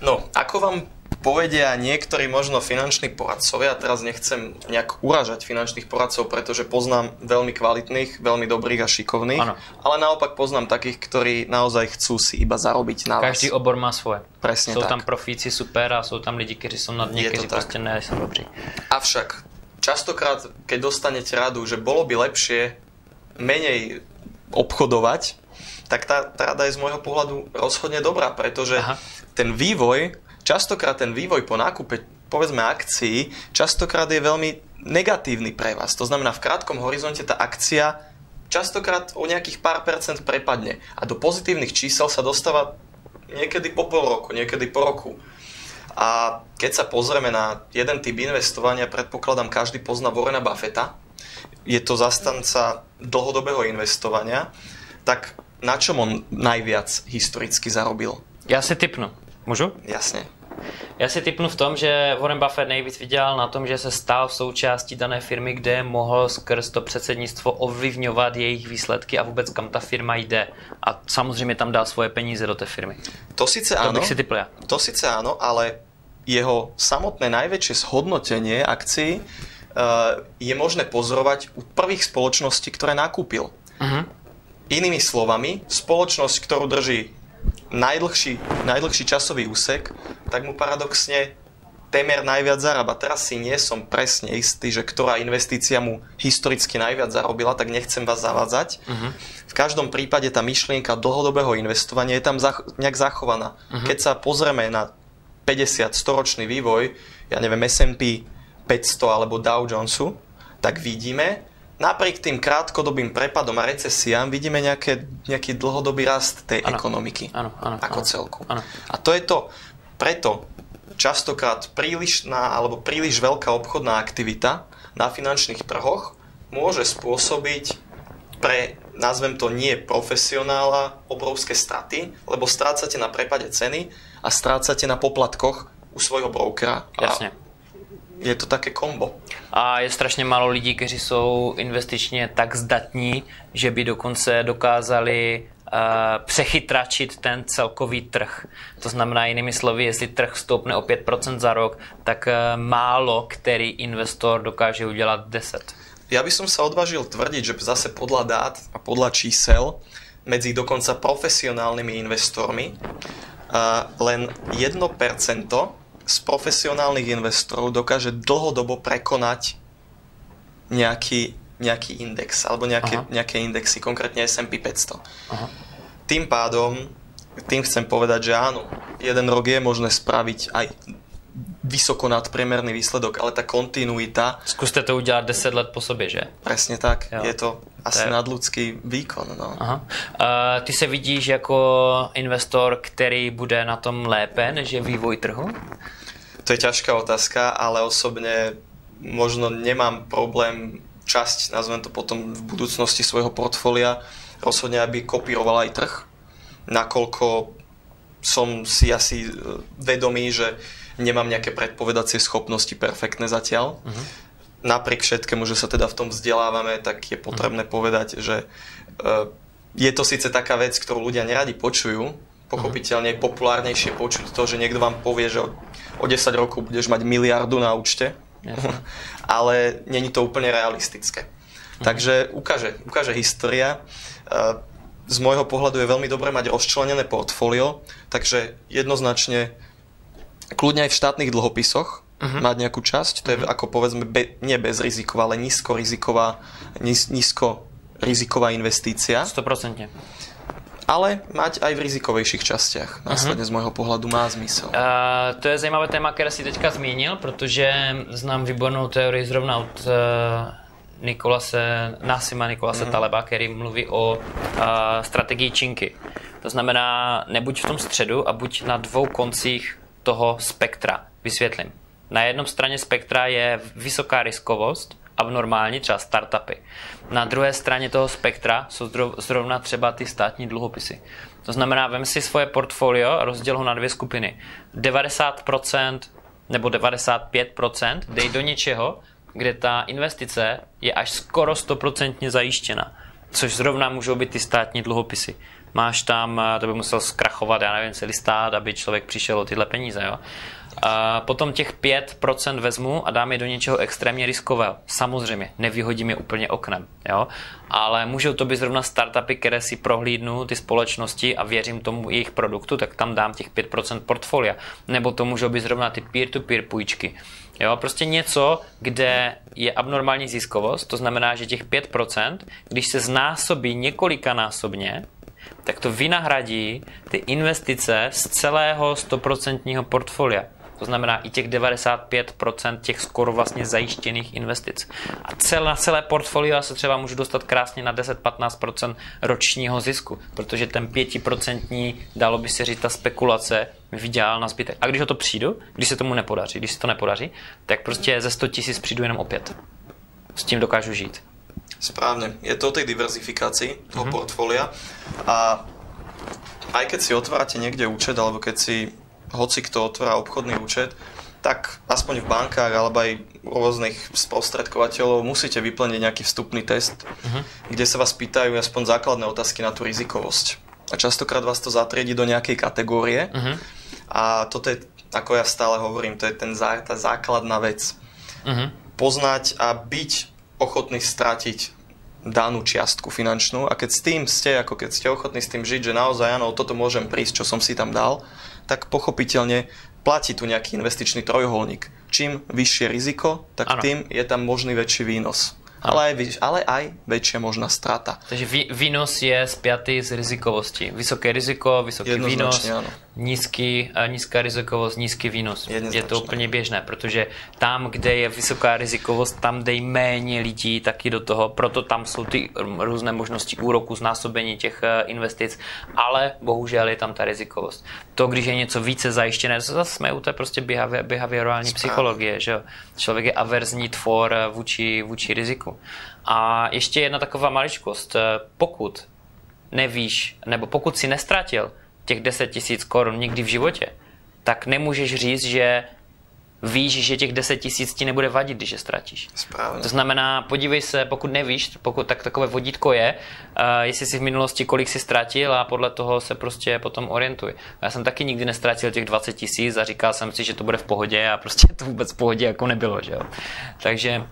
No, ako vám povedia niektorí možno finanční poradcovia, teraz nechcem nejak uražať finančných poradcov, pretože poznám veľmi kvalitných, veľmi dobrých a šikovných, ano. ale naopak poznám takých, ktorí naozaj chcú si iba zarobiť na Každý vás. obor má svoje. Presne sú tak. tam profíci super a sú tam lidi, ktorí sú nad niektorí proste nie sú dobrí. Avšak častokrát, keď dostanete radu, že bolo by lepšie menej obchodovať, tak tá, tá rada je z môjho pohľadu rozhodne dobrá, pretože Aha. ten vývoj častokrát ten vývoj po nákupe povedzme akcií, častokrát je veľmi negatívny pre vás. To znamená, v krátkom horizonte tá akcia častokrát o nejakých pár percent prepadne a do pozitívnych čísel sa dostáva niekedy po pol roku, niekedy po roku. A keď sa pozrieme na jeden typ investovania, predpokladám, každý pozná Warrena Buffetta, je to zastanca dlhodobého investovania, tak na čom on najviac historicky zarobil? Ja si typnu. Môžu? Jasne. Já si typnu v tom, že Warren Buffett nejvíc vydělal na tom, že se stal součástí dané firmy, kde mohl skrz to předsednictvo ovlivňovat jejich výsledky a vůbec kam ta firma jde. A samozřejmě tam dal svoje peníze do té firmy. To sice to áno, bych si typl ja. to sice áno, ale jeho samotné najväčšie zhodnotenie akcií uh, je možné pozorovať u prvých spoločností, ktoré nakúpil. Uh-huh. Inými slovami, spoločnosť, ktorú drží najdlhší, najdlhší časový úsek, tak mu paradoxne témer najviac zarába. Teraz si nie som presne istý, že ktorá investícia mu historicky najviac zarobila, tak nechcem vás zavádzať. Uh-huh. V každom prípade tá myšlienka dlhodobého investovania je tam zach- nejak zachovaná. Uh-huh. Keď sa pozrieme na 50-100 ročný vývoj, ja neviem, S&P 500 alebo Dow Jonesu, tak vidíme, napriek tým krátkodobým prepadom a recesiám vidíme nejaké, nejaký dlhodobý rast tej ano. ekonomiky ano, ano, ako ano, celku. Ano. A to je to, preto častokrát prílišná alebo príliš veľká obchodná aktivita na finančných trhoch môže spôsobiť pre, nazvem to nie profesionála, obrovské straty, lebo strácate na prepade ceny a strácate na poplatkoch u svojho brokera. Jasne. A je to také kombo. A je strašně málo lidí, kteří jsou investičně tak zdatní, že by dokonce dokázali uh, přechytračit ten celkový trh. To znamená jinými slovy, jestli trh stoupne o 5% za rok, tak uh, málo který investor dokáže udělat 10. Ja by som sa odvážil tvrdiť, že zase podľa dát a podľa čísel medzi dokonca profesionálnymi investormi uh, len 1% z profesionálnych investorov dokáže dlhodobo prekonať nejaký, nejaký index alebo nejaké, nejaké indexy, konkrétne S&P 500. Aha. Tým pádom, tým chcem povedať, že áno, jeden rok je možné spraviť aj vysoko nadpriemerný výsledok, ale tá kontinuita... Skúste to udělat 10 let po sobě, že? Presne tak, jo. je to asi to je... nadľudský výkon. No. Aha. Uh, ty se vidíš jako investor, který bude na tom lépe, než je vývoj trhu? To je ťažká otázka, ale osobne možno nemám problém časť, nazvem to potom v budúcnosti svojho portfólia, rozhodne, aby kopíroval aj trh, nakoľko som si asi vedomý, že nemám nejaké predpovedacie schopnosti perfektné zatiaľ. Uh-huh. napriek všetkému, že sa teda v tom vzdelávame, tak je potrebné mm. povedať, že uh, je to síce taká vec, ktorú ľudia neradi počujú, pochopiteľne je populárnejšie počuť to, že niekto vám povie, že o 10 rokov budeš mať miliardu na účte, ale není to úplne realistické. Mhm. Takže ukáže, ukáže história. Uh, z môjho pohľadu je veľmi dobré mať rozčlenené portfólio, takže jednoznačne kľudne aj v štátnych dlhopisoch uh-huh. mať nejakú časť, to je uh-huh. ako povedzme be, nie bezriziková, ale nízkoriziková, níz, nízkoriziková investícia. 100%. Ale mať aj v rizikovejších častiach. Následne uh-huh. z môjho pohľadu má zmysel. Uh, to je zajímavé téma, které si teďka zmínil, protože znám výbornou teorii zrovna od uh Nikolase, Nasima Nikolase mm-hmm. Taleba, který mluví o uh, strategii činky. To znamená, nebuď v tom středu a buď na dvou koncích toho spektra. Vysvětlím. Na jednom straně spektra je vysoká riskovost a v normální třeba startupy. Na druhé straně toho spektra jsou zrovna třeba ty státní dluhopisy. To znamená, vem si svoje portfolio a rozděl ho na dvě skupiny. 90% nebo 95% dej do něčeho, kde ta investice je až skoro stoprocentně zajištěna. Což zrovna můžou být ty státní dluhopisy. Máš tam, to by musel zkrachovat, já nevím, celý stát, aby člověk přišel o tyhle peníze. Jo? A potom těch 5% vezmu a dám je do něčeho extrémně riskového. Samozřejmě, nevyhodím je úplně oknem, jo? ale můžou to být zrovna startupy, které si prohlídnu ty společnosti a věřím tomu jejich produktu, tak tam dám těch 5% portfolia. Nebo to můžou být zrovna ty peer-to-peer půjčky. Jo, prostě něco, kde je abnormální ziskovost, to znamená, že těch 5%, když se znásobí několikanásobně, tak to vynahradí ty investice z celého 100% portfolia. To znamená i těch 95% těch skoro vlastně zajištěných investic. A celé, celé portfolio se třeba můžu dostat krásně na 10-15% ročního zisku, protože ten 5% dalo by se říct ta spekulace vydělal na zbytek. A když o to přijdu, když se tomu nepodaří, když se to nepodaří, tak prostě ze 100 tisíc přijdu jenom opět. S tím dokážu žít. Správne. Je to o tej diverzifikácii toho mm-hmm. portfólia a aj keď si otvárate niekde účet, alebo keď si hoci kto otvára obchodný účet, tak aspoň v bankách alebo aj rôznych sprostredkovateľov musíte vyplniť nejaký vstupný test, uh-huh. kde sa vás pýtajú aspoň základné otázky na tú rizikovosť. A častokrát vás to zatriedi do nejakej kategórie uh-huh. a toto je, ako ja stále hovorím, to je ten, tá základná vec. Uh-huh. Poznať a byť ochotný stratiť danú čiastku finančnú a keď s tým ste, ako keď ste ochotní s tým žiť, že naozaj áno, toto môžem prísť, čo som si tam dal, tak pochopiteľne platí tu nejaký investičný trojuholník. Čím vyššie riziko, tak ano. tým je tam možný väčší výnos ale aj, ale aj väčšia možná strata. Takže výnos je spjatý s rizikovostí. Vysoké riziko, vysoký výnos, áno. Nízky, nízká rizikovost, nízký výnos. Je to úplně běžné, protože tam, kde je vysoká rizikovost, tam dej méně lidí taky do toho, proto tam jsou ty různé možnosti úroku, znásobení těch eh, investic, ale bohužel je tam ta rizikovost. To, když je něco více zajištěné, to zase jsme u té prostě behaviorální psychologie, že? Člověk je averzní tvor eh, vůči, vůči riziku. A ještě jedna taková maličkost. Pokud nevíš, nebo pokud si nestratil těch 10 tisíc korun nikdy v životě, tak nemůžeš říct, že víš, že těch 10 tisíc ti nebude vadit, když je ztratíš. Správně. To znamená, podívej se, pokud nevíš, pokud tak takové vodítko je, uh, jestli si v minulosti kolik si ztratil a podle toho se prostě potom orientuj. Já jsem taky nikdy nestratil těch 20 tisíc a říkal jsem si, že to bude v pohodě a prostě to vůbec v pohodě jako nebylo, že jo. Takže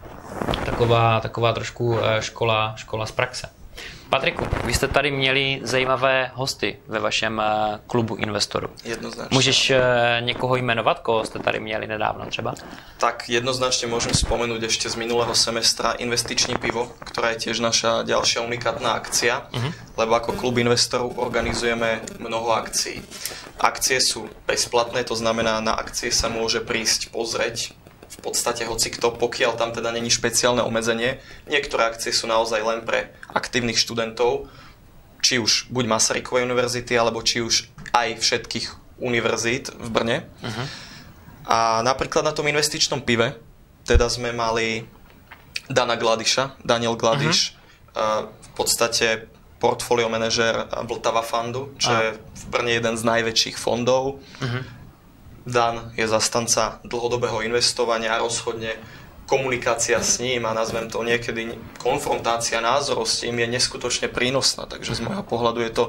taková, taková trošku eh, škola, škola z praxe. Patriku, vy jste tady měli zajímavé hosty ve vašem eh, klubu investorů. Jednoznačně. Můžeš eh, někoho jmenovat, koho jste tady měli nedávno třeba? Tak jednoznačně můžem spomenúť ešte z minulého semestra investiční pivo, ktorá je tiež naša ďalšia unikátna akcia, uh-huh. lebo ako klub investorov organizujeme mnoho akcií. Akcie sú bezplatné, to znamená, na akcie sa môže prísť pozrieť podstate hoci kto, pokiaľ tam teda není špeciálne obmedzenie. Niektoré akcie sú naozaj len pre aktívnych študentov, či už buď Masarykovej univerzity, alebo či už aj všetkých univerzít v Brne. Uh-huh. A napríklad na tom investičnom pive, teda sme mali Dana Gladiša, Daniel Gladiš, uh-huh. v podstate portfolio manažer Vltava Fundu, čo uh-huh. je v Brne jeden z najväčších fondov. Uh-huh Dan je zastanca dlhodobého investovania a rozhodne komunikácia s ním a nazvem to niekedy konfrontácia názorov s ním je neskutočne prínosná, takže z môjho pohľadu je to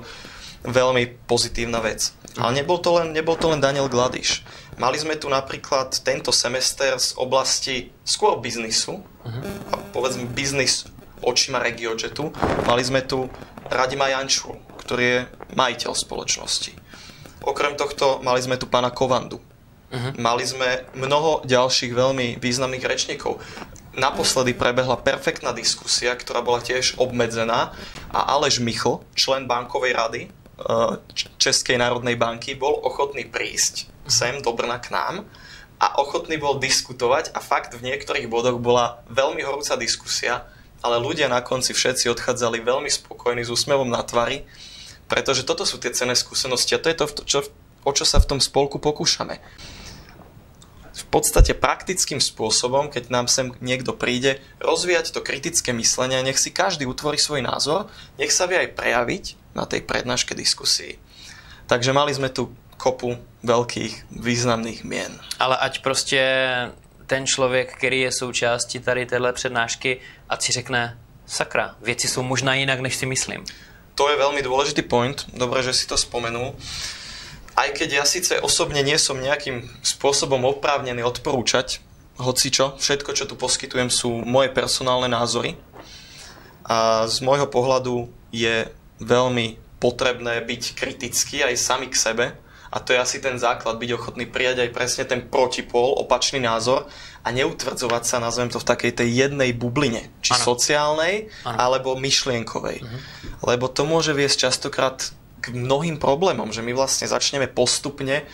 veľmi pozitívna vec. Ale nebol to len, nebol to len Daniel Gladiš. Mali sme tu napríklad tento semester z oblasti skôr biznisu, uh-huh. a povedzme biznis očima RegioJetu. Mali sme tu Radima Janču, ktorý je majiteľ spoločnosti. Okrem tohto mali sme tu pána Kovandu, Uh-huh. Mali sme mnoho ďalších veľmi významných rečníkov. Naposledy prebehla perfektná diskusia, ktorá bola tiež obmedzená a Aleš Michl, člen bankovej rady e, Českej národnej banky, bol ochotný prísť sem do Brna k nám a ochotný bol diskutovať a fakt v niektorých bodoch bola veľmi horúca diskusia, ale ľudia na konci všetci odchádzali veľmi spokojní s úsmevom na tvári, pretože toto sú tie cenné skúsenosti a to je to, čo, o čo sa v tom spolku pokúšame v podstate praktickým spôsobom, keď nám sem niekto príde, rozvíjať to kritické myslenie, nech si každý utvorí svoj názor, nech sa vie aj prejaviť na tej prednáške diskusii. Takže mali sme tu kopu veľkých významných mien. Ale ať prostě ten člověk, který je součástí tady téhle přednášky, ať si řekne, sakra, věci jsou možná jinak, než si myslím. To je veľmi dôležitý point, dobre, že si to spomenul aj keď ja síce osobne nie som nejakým spôsobom oprávnený odporúčať hoci čo, všetko, čo tu poskytujem, sú moje personálne názory. A z môjho pohľadu je veľmi potrebné byť kritický aj sami k sebe. A to je asi ten základ, byť ochotný prijať aj presne ten protipol, opačný názor a neutvrdzovať sa, nazvem to, v takej tej jednej bubline, či ano. sociálnej, ano. alebo myšlienkovej. Uh-huh. Lebo to môže viesť častokrát k mnohým problémom, že my vlastne začneme postupne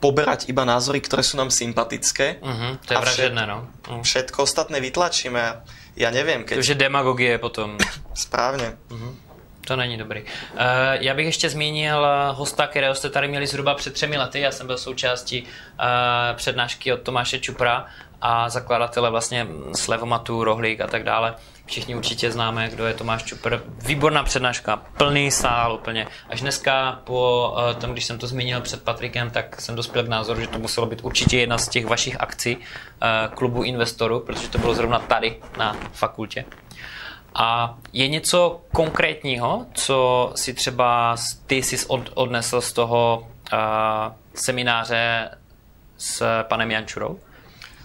poberať iba názory, ktoré sú nám sympatické. Uh-huh, to je vražedné, no. Uh. Všetko ostatné vytlačíme. Ja neviem, keď... Je demagogie potom. Správně. Uh-huh. To není dobrý. Uh, já bych ještě zmínil hosta, kterého jste tady měli zhruba před třemi lety. Já jsem byl součástí uh, přednášky od Tomáše Čupra a zakladatele vlastně Slevomatu, Rohlík a tak dále. Všichni určitě známe, kdo je Tomáš Čupr. Výborná přednáška, plný sál úplně. Až dneska po tom, když jsem to zmínil před Patrikem, tak jsem dospěl k názoru, že to muselo být určitě jedna z těch vašich akcí klubu investorů, protože to bylo zrovna tady na fakultě. A je něco konkrétního, co si třeba ty jsi od, odnesl z toho uh, semináře s panem Jančurou?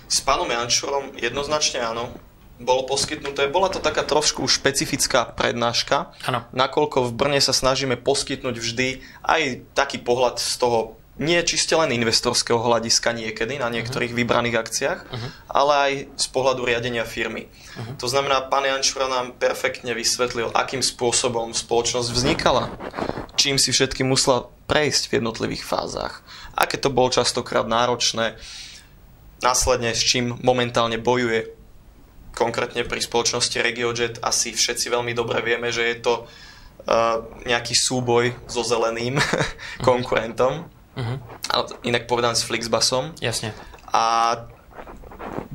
S pánom Jančurom jednoznačne áno bolo poskytnuté. Bola to taká trošku špecifická prednáška, ano. nakoľko v Brne sa snažíme poskytnúť vždy aj taký pohľad z toho nie čiste len investorského hľadiska niekedy na niektorých uh-huh. vybraných akciách, uh-huh. ale aj z pohľadu riadenia firmy. Uh-huh. To znamená, pán Jančura nám perfektne vysvetlil, akým spôsobom spoločnosť vznikala, čím si všetky musela prejsť v jednotlivých fázach, aké to bolo častokrát náročné, následne s čím momentálne bojuje konkrétne pri spoločnosti RegioJet asi všetci veľmi dobre vieme, že je to uh, nejaký súboj so zeleným konkurentom. Uh-huh. Ale inak povedané s Flixbusom. Jasne. A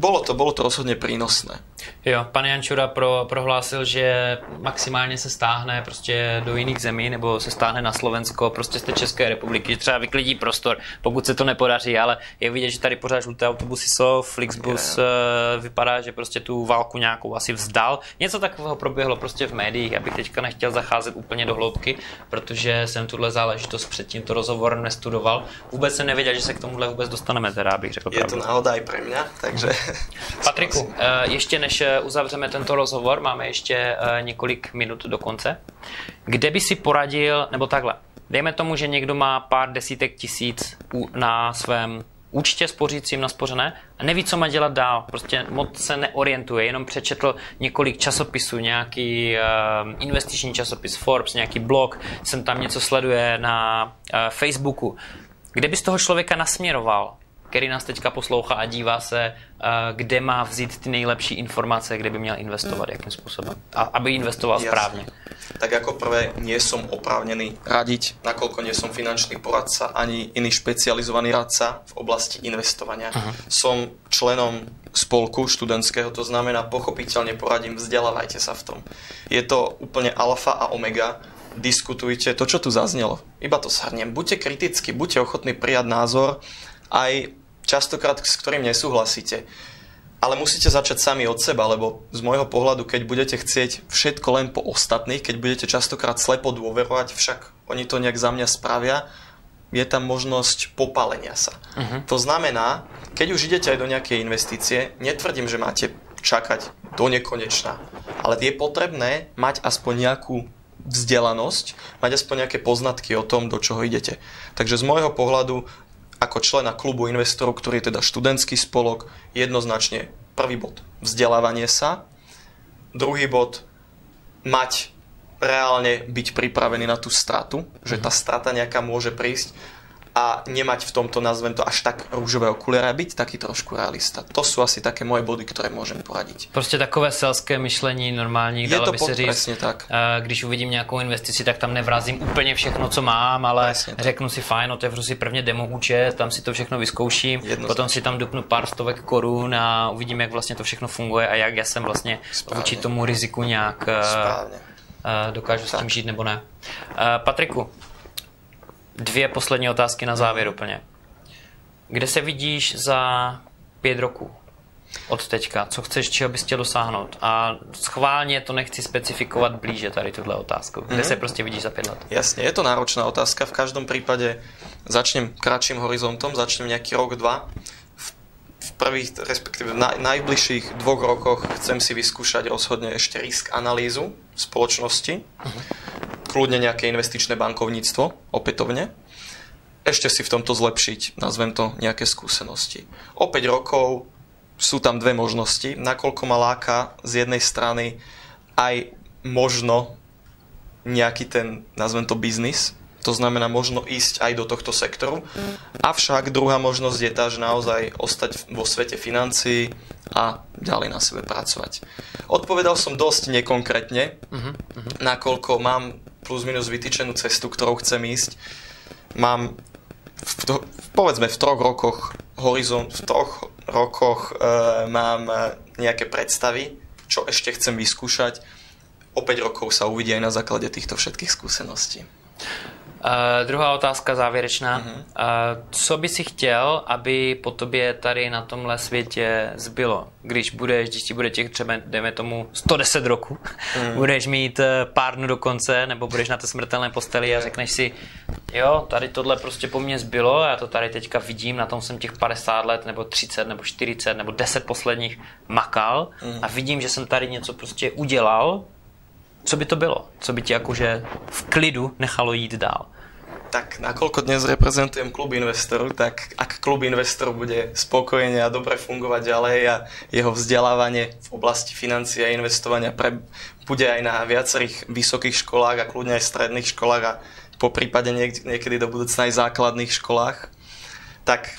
bolo to, bolo to rozhodne prínosné. Jo, pan Jančura pro, prohlásil, že maximálně se stáhne prostě do jiných zemí nebo se stáhne na Slovensko, prostě z té České republiky, třeba vyklidí prostor, pokud se to nepodaří, ale je vidět, že tady pořád žluté autobusy jsou, Flixbus yeah. vypadá, že prostě tu válku nějakou asi vzdal. Něco takového proběhlo prostě v médiích, abych teďka nechtěl zacházet úplně do hloubky, protože jsem tuhle záležitost před tímto rozhovorem nestudoval. Vůbec jsem nevěděl, že se k tomuhle vůbec dostaneme, teda bych řekl. Je pravdu. to náhoda i pro mě, takže... Patriku, eh, ještě než eh, uzavřeme tento rozhovor, máme ještě eh, několik minut do konce, kde by si poradil, nebo takhle, dejme tomu, že někdo má pár desítek tisíc na svém účtě spořícím naspořené a neví, co má dělat dál. Prostě moc se neorientuje, jenom přečetl několik časopisů, nějaký uh, investiční časopis Forbes, nějaký blog, jsem tam něco sleduje na uh, Facebooku. Kde by z toho člověka nasměroval? Který nás teďka poslouchá a dívá se, eh, kde má vzít ty nejlepší informace, kde by měl investovat, jakým způsobem. A aby investoval Jasne. správně. Tak ako prvé, nie som oprávnený radiť, nakoľko nie som finančný poradca ani iný špecializovaný radca v oblasti investovania. Uh-huh. Som členom spolku študentského, to znamená pochopiteľne poradím, vzdelávajte sa v tom. Je to úplne alfa a omega, diskutujte to, čo tu zaznelo. Iba to shrniem. Buďte kriticky, buďte ochotní prijať názor aj častokrát s ktorým nesúhlasíte. ale musíte začať sami od seba, lebo z môjho pohľadu, keď budete chcieť všetko len po ostatných, keď budete častokrát slepo dôverovať, však oni to nejak za mňa spravia, je tam možnosť popálenia sa. Uh-huh. To znamená, keď už idete aj do nejakej investície, netvrdím, že máte čakať do nekonečna, ale je potrebné mať aspoň nejakú vzdelanosť, mať aspoň nejaké poznatky o tom, do čoho idete. Takže z môjho pohľadu ako člena klubu investorov, ktorý je teda študentský spolok, jednoznačne prvý bod vzdelávanie sa, druhý bod mať reálne byť pripravený na tú stratu, že tá strata nejaká môže prísť a nemať v tomto, nazvem to, až tak rúžové okuliare a byť taký trošku realista. To sú asi také moje body, které můžem poradit. Prostě takové selské myšlení normální, Je to by se říct, tak. Eh, když uvidím nějakou investici, tak tam nevrazím úplně všechno, co mám, ale presne řeknu si fajn, otevřu si prvně demo účet, tam si to všechno vyzkouším, potom si tam dupnu pár stovek korun a uvidím, jak vlastně to všechno funguje a jak já jsem vlastně vůči tomu riziku nějak eh. Eh, dokážu tak. s tím žít nebo ne. Patriku, Dvě poslední otázky na závěr úplně. Kde se vidíš za pět roků? od teďka, co chceš, čeho bys chtěl dosáhnout. A schválně to nechci specifikovat blíže tady tuhle otázku. Kde mm-hmm. se prostě vidíš za pět let? Jasně, je to náročná otázka. V každém případě začnem kratším horizontom, začnem nějaký rok, dva. V prvých, respektíve v najbližších dvoch rokoch chcem si vyskúšať rozhodne ešte risk analýzu spoločnosti. Uh-huh kľudne nejaké investičné bankovníctvo opätovne. Ešte si v tomto zlepšiť, nazvem to, nejaké skúsenosti. O 5 rokov sú tam dve možnosti, nakoľko ma láka z jednej strany aj možno nejaký ten, nazvem to, biznis, to znamená možno ísť aj do tohto sektoru. Avšak druhá možnosť je tá, že naozaj ostať vo svete financií a ďalej na sebe pracovať. Odpovedal som dosť nekonkrétne, uh-huh, uh-huh. nakoľko mám plus minus vytýčenú cestu, ktorou chcem ísť. Mám v to, povedzme v troch rokoch horizont, v troch rokoch e, mám e, nejaké predstavy, čo ešte chcem vyskúšať. O 5 rokov sa uvidí aj na základe týchto všetkých skúseností. Uh, druhá otázka závěrečná. Uh-huh. Uh, co by si chtěl, aby po tobě tady na tomhle světě zbylo? Když budeš, když ti bude těch třeba, dejme tomu, 110 roku, uh-huh. budeš mít pár dnů do konce, nebo budeš na té smrtelné posteli a řekneš si, jo, tady tohle prostě po mně zbylo, já to tady teďka vidím, na tom jsem těch 50 let, nebo 30, nebo 40, nebo 10 posledních makal uh-huh. a vidím, že jsem tady něco prostě udělal, co by to bylo? Co by ti jakože v klidu nechalo jít dál? Tak nakoľko dnes reprezentujem klub investorov, tak ak klub investorov bude spokojne a dobre fungovať ďalej a jeho vzdelávanie v oblasti financií a investovania pre, bude aj na viacerých vysokých školách a kľudne aj stredných školách a po prípade niek- niekedy do budúcna aj základných školách, tak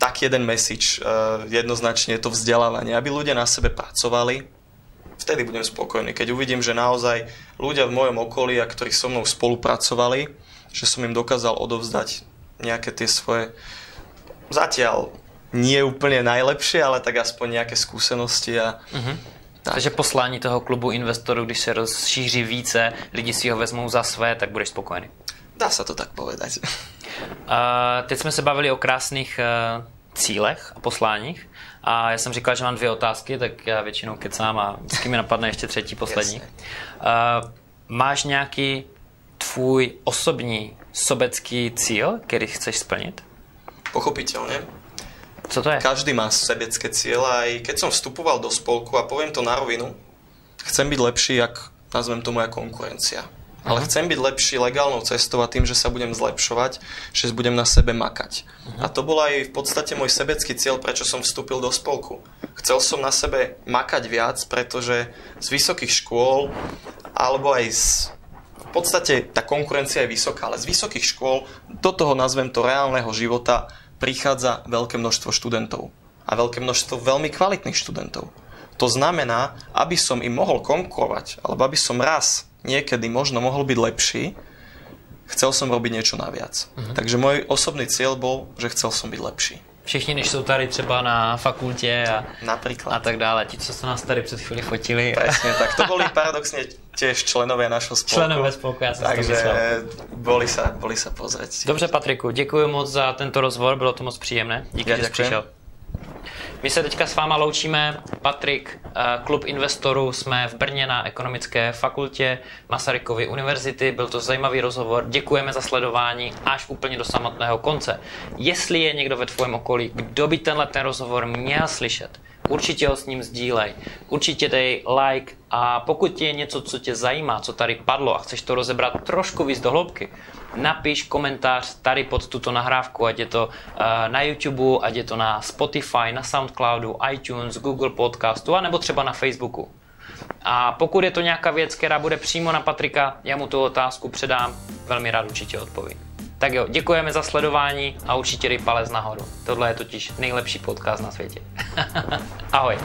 tak jeden message uh, jednoznačne je to vzdelávanie, aby ľudia na sebe pracovali, vtedy budem spokojný. Keď uvidím, že naozaj ľudia v mojom okolí, a ktorí so mnou spolupracovali, že som im dokázal odovzdať nejaké tie svoje zatiaľ nie úplne najlepšie, ale tak aspoň nejaké skúsenosti a. Tak. Takže poslání toho klubu investorů, když se rozšíří více, lidi si ho vezmou za své, tak budeš spokojený. Dá se to tak povedať. Uh, teď jsme se bavili o krásných uh, cílech a posláních. A já jsem říkal, že mám dvě otázky, tak já většinou kecám a vždycky mi napadne ještě třetí, poslední. Uh, máš nějaký tvůj osobní sobecký cíl, který chceš splnit? Pochopitelně. Co to je? Každý má sebecké cíle. Aj keď som vstupoval do spolku a poviem to na rovinu, chcem byť lepší, jak nazvem to moja konkurencia. Ale chcem byť lepší legálnou cestou a tým, že sa budem zlepšovať, že budem na sebe makať. A to bol aj v podstate môj sebecký cieľ, prečo som vstúpil do spolku. Chcel som na sebe makať viac, pretože z vysokých škôl, alebo aj z v podstate tá konkurencia je vysoká, ale z vysokých škôl do toho, nazvem to, reálneho života prichádza veľké množstvo študentov. A veľké množstvo veľmi kvalitných študentov. To znamená, aby som im mohol konkurovať, alebo aby som raz niekedy možno mohol byť lepší, chcel som robiť niečo naviac. Uh-huh. Takže môj osobný cieľ bol, že chcel som byť lepší. Všichni, než jsou tady třeba na fakultě a, Napríklad. a tak dále. Ti, co se nás tady před chvíli fotili. Presne, tak to boli paradoxne tiež členové našeho spolku. Členové spolku, já jsem Takže boli sa, boli sa pozrieť. Dobře, Patriku, děkuji moc za tento rozhovor, bylo to moc příjemné. Díky, ja že jsi přišel. My se teďka s váma loučíme. Patrik, eh, klub investorů, jsme v Brně na ekonomické fakultě Masarykovy univerzity. Byl to zajímavý rozhovor. Děkujeme za sledování až úplně do samotného konce. Jestli je někdo ve tvém okolí, kdo by tenhle ten rozhovor měl slyšet, určitě ho s ním sdílej, určitě dej like a pokud je něco, co tě zajímá, co tady padlo a chceš to rozebrat trošku víc do hloubky, napiš komentář tady pod tuto nahrávku, ať je to uh, na YouTube, ať je to na Spotify, na Soundcloudu, iTunes, Google Podcastu, anebo třeba na Facebooku. A pokud je to nějaká věc, která bude přímo na Patrika, já mu tu otázku předám, velmi rád určitě odpovím. Tak jo, děkujeme za sledování a určitě dej palec nahoru. Tohle je totiž nejlepší podcast na světě. Ahoj.